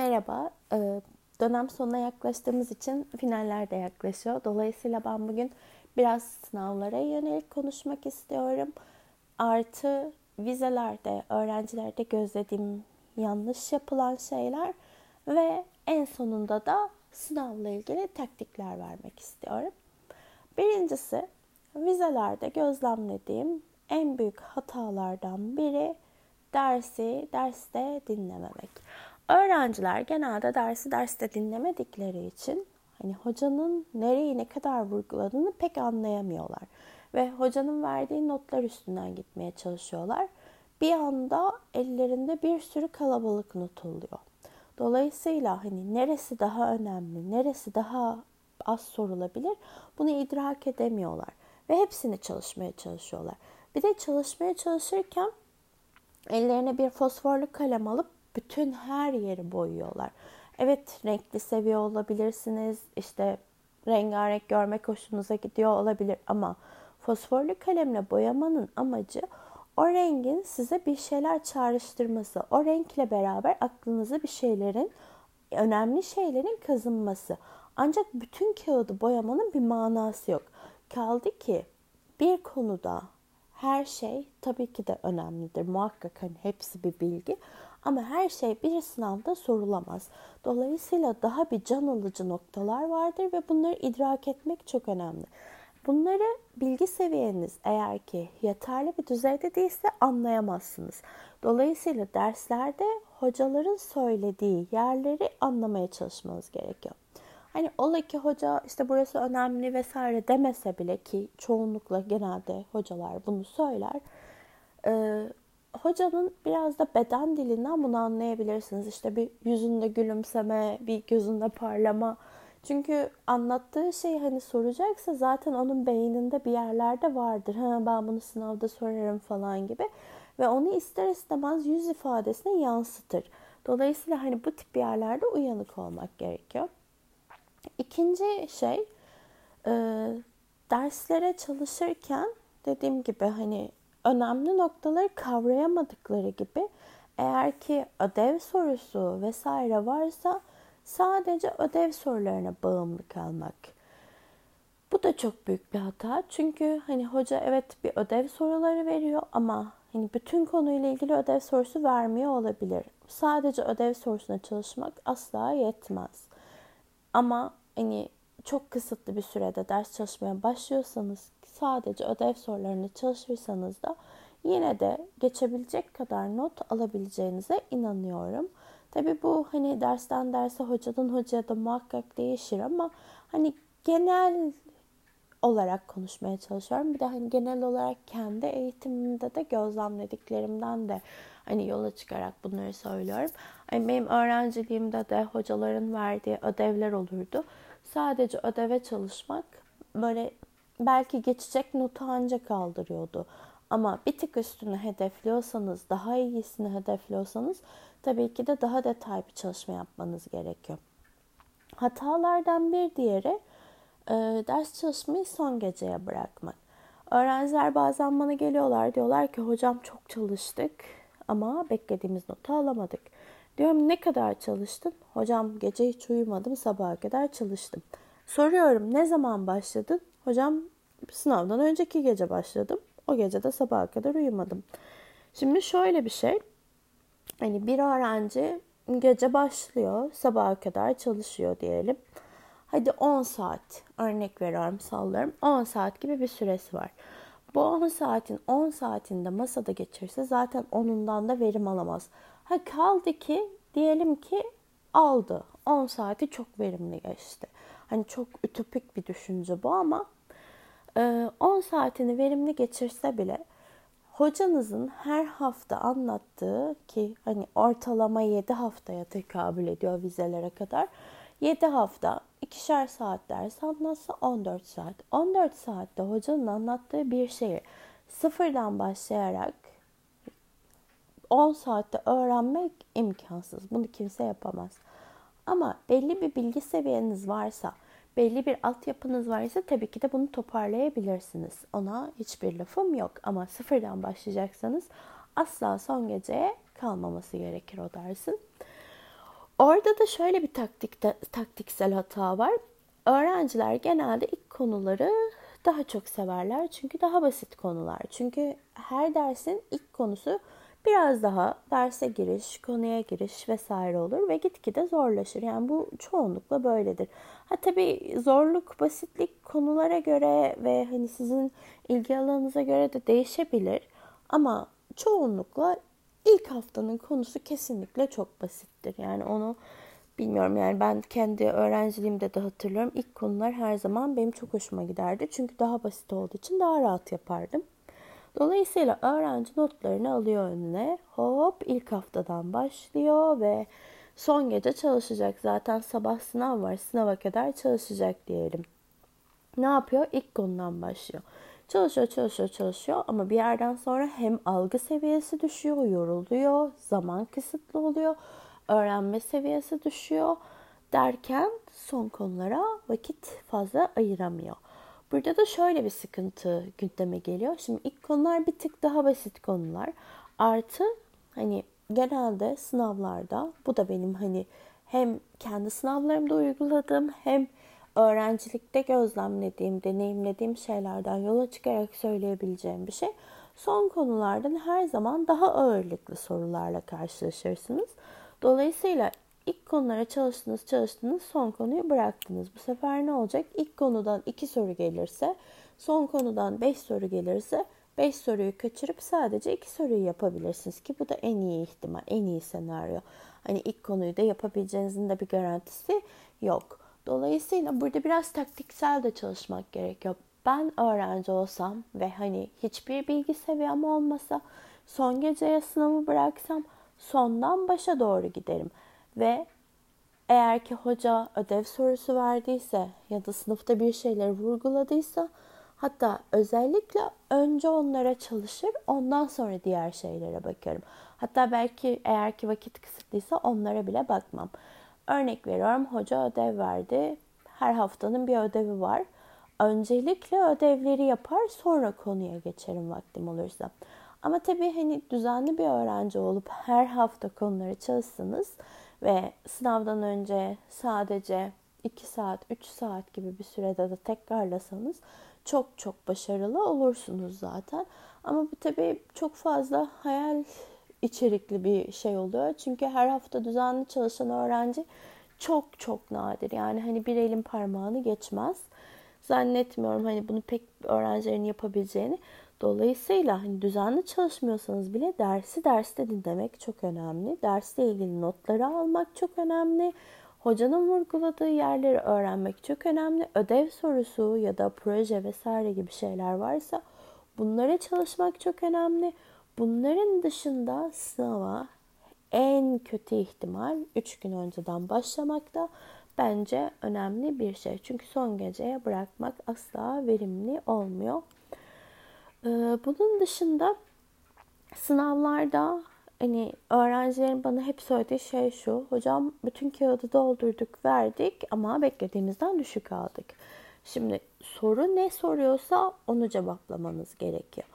Merhaba. Ee, dönem sonuna yaklaştığımız için finaller de yaklaşıyor. Dolayısıyla ben bugün biraz sınavlara yönelik konuşmak istiyorum. Artı vizelerde, öğrencilerde gözlediğim yanlış yapılan şeyler ve en sonunda da sınavla ilgili taktikler vermek istiyorum. Birincisi vizelerde gözlemlediğim en büyük hatalardan biri dersi derste dinlememek. Öğrenciler genelde dersi derste dinlemedikleri için hani hocanın nereyi ne kadar vurguladığını pek anlayamıyorlar. Ve hocanın verdiği notlar üstünden gitmeye çalışıyorlar. Bir anda ellerinde bir sürü kalabalık not oluyor. Dolayısıyla hani neresi daha önemli, neresi daha az sorulabilir bunu idrak edemiyorlar. Ve hepsini çalışmaya çalışıyorlar. Bir de çalışmaya çalışırken ellerine bir fosforlu kalem alıp bütün her yeri boyuyorlar. Evet renkli seviyor olabilirsiniz. İşte rengarenk görmek hoşunuza gidiyor olabilir ama fosforlu kalemle boyamanın amacı o rengin size bir şeyler çağrıştırması. O renkle beraber aklınıza bir şeylerin, önemli şeylerin kazınması. Ancak bütün kağıdı boyamanın bir manası yok. Kaldı ki bir konuda her şey tabii ki de önemlidir. Muhakkak hani hepsi bir bilgi. Ama her şey bir sınavda sorulamaz. Dolayısıyla daha bir can alıcı noktalar vardır ve bunları idrak etmek çok önemli. Bunları bilgi seviyeniz eğer ki yeterli bir düzeyde değilse anlayamazsınız. Dolayısıyla derslerde hocaların söylediği yerleri anlamaya çalışmanız gerekiyor. Hani ola ki hoca işte burası önemli vesaire demese bile ki çoğunlukla genelde hocalar bunu söyler. Hocanın biraz da beden dilinden bunu anlayabilirsiniz. İşte bir yüzünde gülümseme, bir gözünde parlama. Çünkü anlattığı şey hani soracaksa zaten onun beyninde bir yerlerde vardır. Ha, ben bunu sınavda sorarım falan gibi. Ve onu ister istemez yüz ifadesine yansıtır. Dolayısıyla hani bu tip yerlerde uyanık olmak gerekiyor. İkinci şey e, derslere çalışırken dediğim gibi hani önemli noktaları kavrayamadıkları gibi eğer ki ödev sorusu vesaire varsa sadece ödev sorularına bağımlı kalmak. Bu da çok büyük bir hata. Çünkü hani hoca evet bir ödev soruları veriyor ama hani bütün konuyla ilgili ödev sorusu vermiyor olabilir. Sadece ödev sorusuna çalışmak asla yetmez. Ama hani çok kısıtlı bir sürede ders çalışmaya başlıyorsanız sadece ödev sorularını çalışırsanız da yine de geçebilecek kadar not alabileceğinize inanıyorum. Tabi bu hani dersten derse hocadan hocaya da muhakkak değişir ama hani genel olarak konuşmaya çalışıyorum. Bir de hani genel olarak kendi eğitimimde de gözlemlediklerimden de hani yola çıkarak bunları söylüyorum. Hani benim öğrenciliğimde de hocaların verdiği ödevler olurdu. Sadece ödeve çalışmak böyle belki geçecek notu ancak kaldırıyordu. Ama bir tık üstünü hedefliyorsanız, daha iyisini hedefliyorsanız tabii ki de daha detaylı bir çalışma yapmanız gerekiyor. Hatalardan bir diğeri e, ders çalışmayı son geceye bırakmak. Öğrenciler bazen bana geliyorlar diyorlar ki hocam çok çalıştık ama beklediğimiz notu alamadık. Diyorum ne kadar çalıştın? Hocam gece hiç uyumadım sabaha kadar çalıştım. Soruyorum ne zaman başladın? Hocam sınavdan önceki gece başladım. O gece de sabaha kadar uyumadım. Şimdi şöyle bir şey. Hani bir öğrenci gece başlıyor, sabaha kadar çalışıyor diyelim. Hadi 10 saat örnek veriyorum sallıyorum. 10 saat gibi bir süresi var. Bu 10 saatin 10 saatinde masada geçirse zaten onundan da verim alamaz. Ha kaldı ki diyelim ki aldı. 10 saati çok verimli geçti. Hani çok ütopik bir düşünce bu ama 10 e, saatini verimli geçirse bile hocanızın her hafta anlattığı ki hani ortalama 7 haftaya tekabül ediyor vizelere kadar. 7 hafta ikişer saat ders anlatsa 14 saat. 14 saatte hocanın anlattığı bir şeyi sıfırdan başlayarak 10 saatte öğrenmek imkansız. Bunu kimse yapamaz. Ama belli bir bilgi seviyeniz varsa, belli bir altyapınız varsa tabii ki de bunu toparlayabilirsiniz. Ona hiçbir lafım yok. Ama sıfırdan başlayacaksanız asla son geceye kalmaması gerekir o dersin. Orada da şöyle bir taktikte, taktiksel hata var. Öğrenciler genelde ilk konuları daha çok severler. Çünkü daha basit konular. Çünkü her dersin ilk konusu biraz daha derse giriş, konuya giriş vesaire olur ve gitgide zorlaşır. Yani bu çoğunlukla böyledir. Ha tabii zorluk, basitlik konulara göre ve hani sizin ilgi alanınıza göre de değişebilir. Ama çoğunlukla ilk haftanın konusu kesinlikle çok basittir. Yani onu bilmiyorum yani ben kendi öğrenciliğimde de hatırlıyorum. İlk konular her zaman benim çok hoşuma giderdi. Çünkü daha basit olduğu için daha rahat yapardım. Dolayısıyla öğrenci notlarını alıyor önüne. Hop ilk haftadan başlıyor ve son gece çalışacak. Zaten sabah sınav var. Sınava kadar çalışacak diyelim. Ne yapıyor? İlk konudan başlıyor. Çalışıyor, çalışıyor, çalışıyor ama bir yerden sonra hem algı seviyesi düşüyor, yoruluyor, zaman kısıtlı oluyor, öğrenme seviyesi düşüyor derken son konulara vakit fazla ayıramıyor. Burada da şöyle bir sıkıntı gündeme geliyor. Şimdi ilk konular bir tık daha basit konular. Artı hani genelde sınavlarda bu da benim hani hem kendi sınavlarımda uyguladığım hem öğrencilikte gözlemlediğim, deneyimlediğim şeylerden yola çıkarak söyleyebileceğim bir şey. Son konulardan her zaman daha ağırlıklı sorularla karşılaşırsınız. Dolayısıyla ilk konulara çalıştınız çalıştınız son konuyu bıraktınız. Bu sefer ne olacak? İlk konudan iki soru gelirse son konudan beş soru gelirse beş soruyu kaçırıp sadece iki soruyu yapabilirsiniz ki bu da en iyi ihtimal, en iyi senaryo. Hani ilk konuyu da yapabileceğinizin de bir garantisi yok. Dolayısıyla burada biraz taktiksel de çalışmak gerekiyor. Ben öğrenci olsam ve hani hiçbir bilgi seviyem olmasa son geceye sınavı bıraksam sondan başa doğru giderim. Ve eğer ki hoca ödev sorusu verdiyse ya da sınıfta bir şeyleri vurguladıysa hatta özellikle önce onlara çalışır ondan sonra diğer şeylere bakarım. Hatta belki eğer ki vakit kısıtlıysa onlara bile bakmam. Örnek veriyorum hoca ödev verdi. Her haftanın bir ödevi var. Öncelikle ödevleri yapar sonra konuya geçerim vaktim olursa. Ama tabii hani düzenli bir öğrenci olup her hafta konuları çalışsanız ve sınavdan önce sadece 2 saat, 3 saat gibi bir sürede de tekrarlasanız çok çok başarılı olursunuz zaten. Ama bu tabii çok fazla hayal içerikli bir şey oluyor. Çünkü her hafta düzenli çalışan öğrenci çok çok nadir. Yani hani bir elin parmağını geçmez. Zannetmiyorum hani bunu pek öğrencilerin yapabileceğini. Dolayısıyla hani düzenli çalışmıyorsanız bile dersi derste dinlemek çok önemli. Dersle ilgili notları almak çok önemli. Hocanın vurguladığı yerleri öğrenmek çok önemli. Ödev sorusu ya da proje vesaire gibi şeyler varsa bunlara çalışmak çok önemli. Bunların dışında sınava en kötü ihtimal 3 gün önceden başlamak da bence önemli bir şey. Çünkü son geceye bırakmak asla verimli olmuyor. Ee, bunun dışında sınavlarda hani öğrencilerin bana hep söylediği şey şu. Hocam bütün kağıdı doldurduk, verdik ama beklediğimizden düşük aldık. Şimdi soru ne soruyorsa onu cevaplamanız gerekiyor.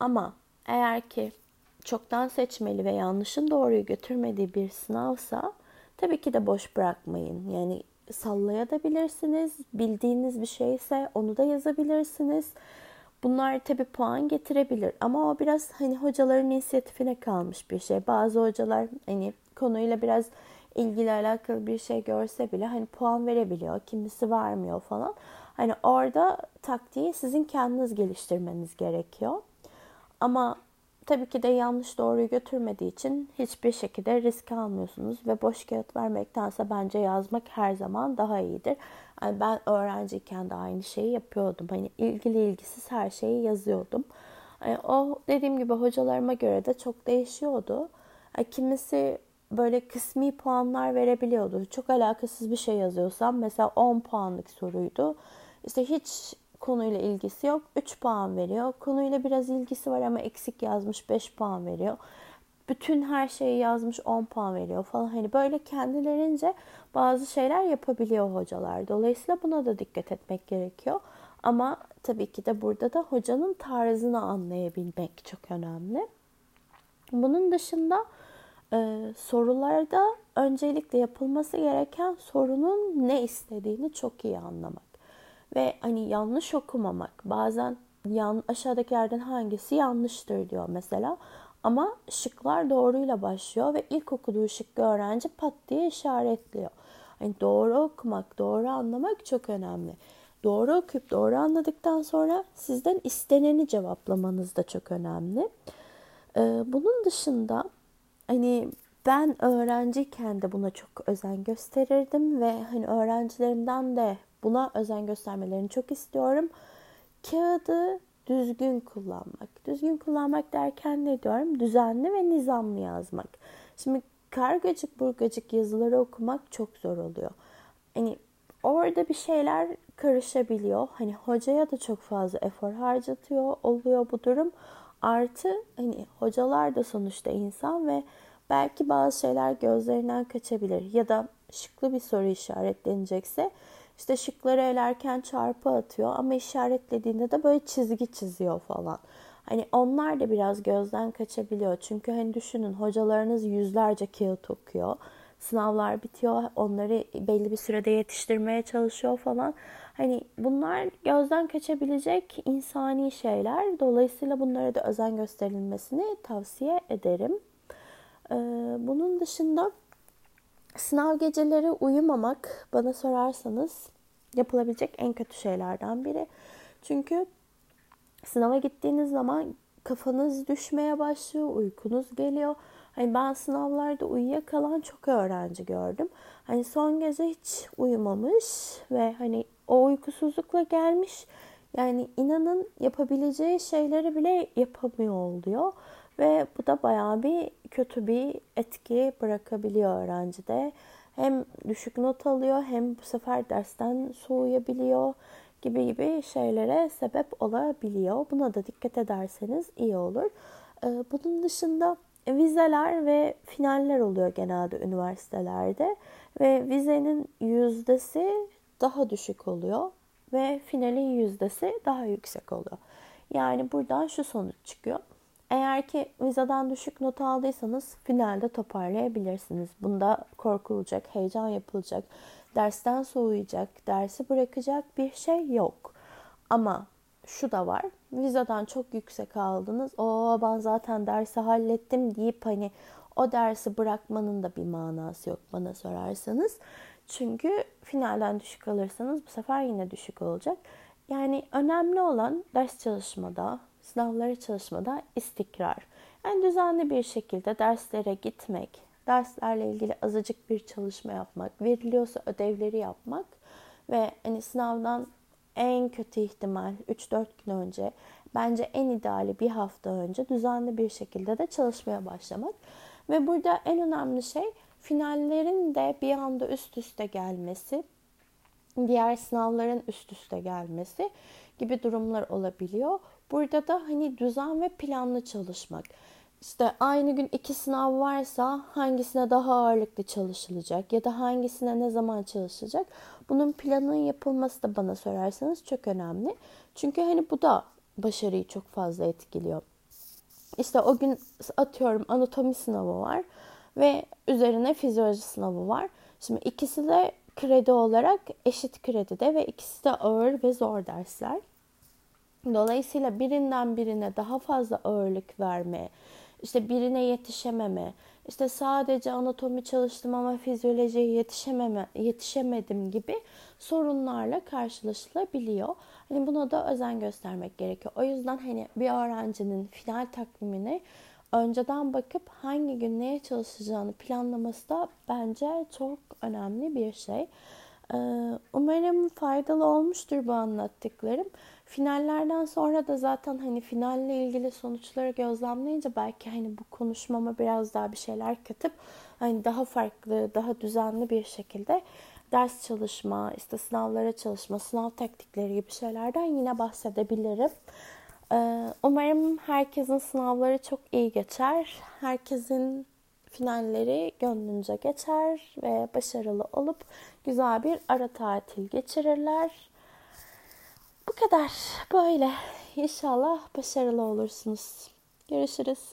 Ama eğer ki çoktan seçmeli ve yanlışın doğruyu götürmediği bir sınavsa tabii ki de boş bırakmayın. Yani sallayabilirsiniz. Bildiğiniz bir şeyse onu da yazabilirsiniz. Bunlar tabi puan getirebilir ama o biraz hani hocaların inisiyatifine kalmış bir şey. Bazı hocalar hani konuyla biraz ilgili alakalı bir şey görse bile hani puan verebiliyor. Kimisi vermiyor falan. Hani orada taktiği sizin kendiniz geliştirmeniz gerekiyor. Ama tabii ki de yanlış doğruyu götürmediği için hiçbir şekilde risk almıyorsunuz ve boş kağıt vermektense bence yazmak her zaman daha iyidir. Yani ben öğrenciyken de aynı şeyi yapıyordum. Hani ilgili ilgisiz her şeyi yazıyordum. Yani o dediğim gibi hocalarıma göre de çok değişiyordu. Yani kimisi böyle kısmi puanlar verebiliyordu. Çok alakasız bir şey yazıyorsam mesela 10 puanlık soruydu. İşte hiç konuyla ilgisi yok. 3 puan veriyor. Konuyla biraz ilgisi var ama eksik yazmış 5 puan veriyor. Bütün her şeyi yazmış 10 puan veriyor falan. Hani böyle kendilerince bazı şeyler yapabiliyor hocalar. Dolayısıyla buna da dikkat etmek gerekiyor. Ama tabii ki de burada da hocanın tarzını anlayabilmek çok önemli. Bunun dışında Ee, sorularda öncelikle yapılması gereken sorunun ne istediğini çok iyi anlamak. Ve hani yanlış okumamak. Bazen yan, aşağıdakilerden hangisi yanlıştır diyor mesela. Ama şıklar doğruyla başlıyor ve ilk okuduğu şıkkı öğrenci pat diye işaretliyor. Yani doğru okumak, doğru anlamak çok önemli. Doğru okuyup doğru anladıktan sonra sizden isteneni cevaplamanız da çok önemli. Ee, bunun dışında hani ben öğrenciyken de buna çok özen gösterirdim ve hani öğrencilerimden de buna özen göstermelerini çok istiyorum. Kağıdı düzgün kullanmak. Düzgün kullanmak derken ne diyorum? Düzenli ve nizamlı yazmak. Şimdi kargacık burgacık yazıları okumak çok zor oluyor. Hani orada bir şeyler karışabiliyor. Hani hocaya da çok fazla efor harcatıyor oluyor bu durum. Artı hani hocalar da sonuçta insan ve belki bazı şeyler gözlerinden kaçabilir ya da şıklı bir soru işaretlenecekse işte şıkları elerken çarpı atıyor ama işaretlediğinde de böyle çizgi çiziyor falan. Hani onlar da biraz gözden kaçabiliyor. Çünkü hani düşünün hocalarınız yüzlerce kağıt okuyor. Sınavlar bitiyor. Onları belli bir sürede yetiştirmeye çalışıyor falan. Hani bunlar gözden kaçabilecek insani şeyler. Dolayısıyla bunlara da özen gösterilmesini tavsiye ederim. Ee, bunun dışında sınav geceleri uyumamak bana sorarsanız yapılabilecek en kötü şeylerden biri. Çünkü sınava gittiğiniz zaman kafanız düşmeye başlıyor, uykunuz geliyor. Hani ben sınavlarda uyuyakalan çok öğrenci gördüm. Hani son gece hiç uyumamış ve hani o uykusuzlukla gelmiş. Yani inanın yapabileceği şeyleri bile yapamıyor oluyor. Ve bu da bayağı bir kötü bir etki bırakabiliyor öğrencide. Hem düşük not alıyor hem bu sefer dersten soğuyabiliyor gibi gibi şeylere sebep olabiliyor. Buna da dikkat ederseniz iyi olur. Ee, bunun dışında vizeler ve finaller oluyor genelde üniversitelerde ve vizenin yüzdesi daha düşük oluyor ve finalin yüzdesi daha yüksek oluyor. Yani buradan şu sonuç çıkıyor. Eğer ki vizadan düşük not aldıysanız finalde toparlayabilirsiniz. Bunda korkulacak, heyecan yapılacak, dersten soğuyacak, dersi bırakacak bir şey yok. Ama şu da var. Vizadan çok yüksek aldınız. O ben zaten dersi hallettim deyip hani o dersi bırakmanın da bir manası yok bana sorarsanız. Çünkü finalden düşük alırsanız bu sefer yine düşük olacak. Yani önemli olan ders çalışmada, sınavlara çalışmada istikrar. Yani düzenli bir şekilde derslere gitmek, derslerle ilgili azıcık bir çalışma yapmak, veriliyorsa ödevleri yapmak ve hani sınavdan en kötü ihtimal 3-4 gün önce, bence en ideali bir hafta önce düzenli bir şekilde de çalışmaya başlamak. Ve burada en önemli şey finallerin de bir anda üst üste gelmesi, diğer sınavların üst üste gelmesi gibi durumlar olabiliyor. Burada da hani düzen ve planlı çalışmak. İşte aynı gün iki sınav varsa hangisine daha ağırlıklı çalışılacak ya da hangisine ne zaman çalışılacak? Bunun planının yapılması da bana sorarsanız çok önemli. Çünkü hani bu da başarıyı çok fazla etkiliyor. İşte o gün atıyorum anatomi sınavı var ve üzerine fizyoloji sınavı var. Şimdi ikisi de kredi olarak eşit kredide ve ikisi de ağır ve zor dersler. Dolayısıyla birinden birine daha fazla ağırlık verme, işte birine yetişememe, işte sadece anatomi çalıştım ama fizyolojiye yetişememe, yetişemedim gibi sorunlarla karşılaşılabiliyor. Hani buna da özen göstermek gerekiyor. O yüzden hani bir öğrencinin final takvimini önceden bakıp hangi gün neye çalışacağını planlaması da bence çok önemli bir şey. Ee, umarım faydalı olmuştur bu anlattıklarım. Finallerden sonra da zaten hani finalle ilgili sonuçları gözlemleyince belki hani bu konuşmama biraz daha bir şeyler katıp hani daha farklı, daha düzenli bir şekilde ders çalışma, işte sınavlara çalışma, sınav taktikleri gibi şeylerden yine bahsedebilirim. Ee, umarım herkesin sınavları çok iyi geçer. Herkesin finalleri gönlünce geçer ve başarılı olup güzel bir ara tatil geçirirler. Kadar. Böyle. İnşallah başarılı olursunuz. Görüşürüz.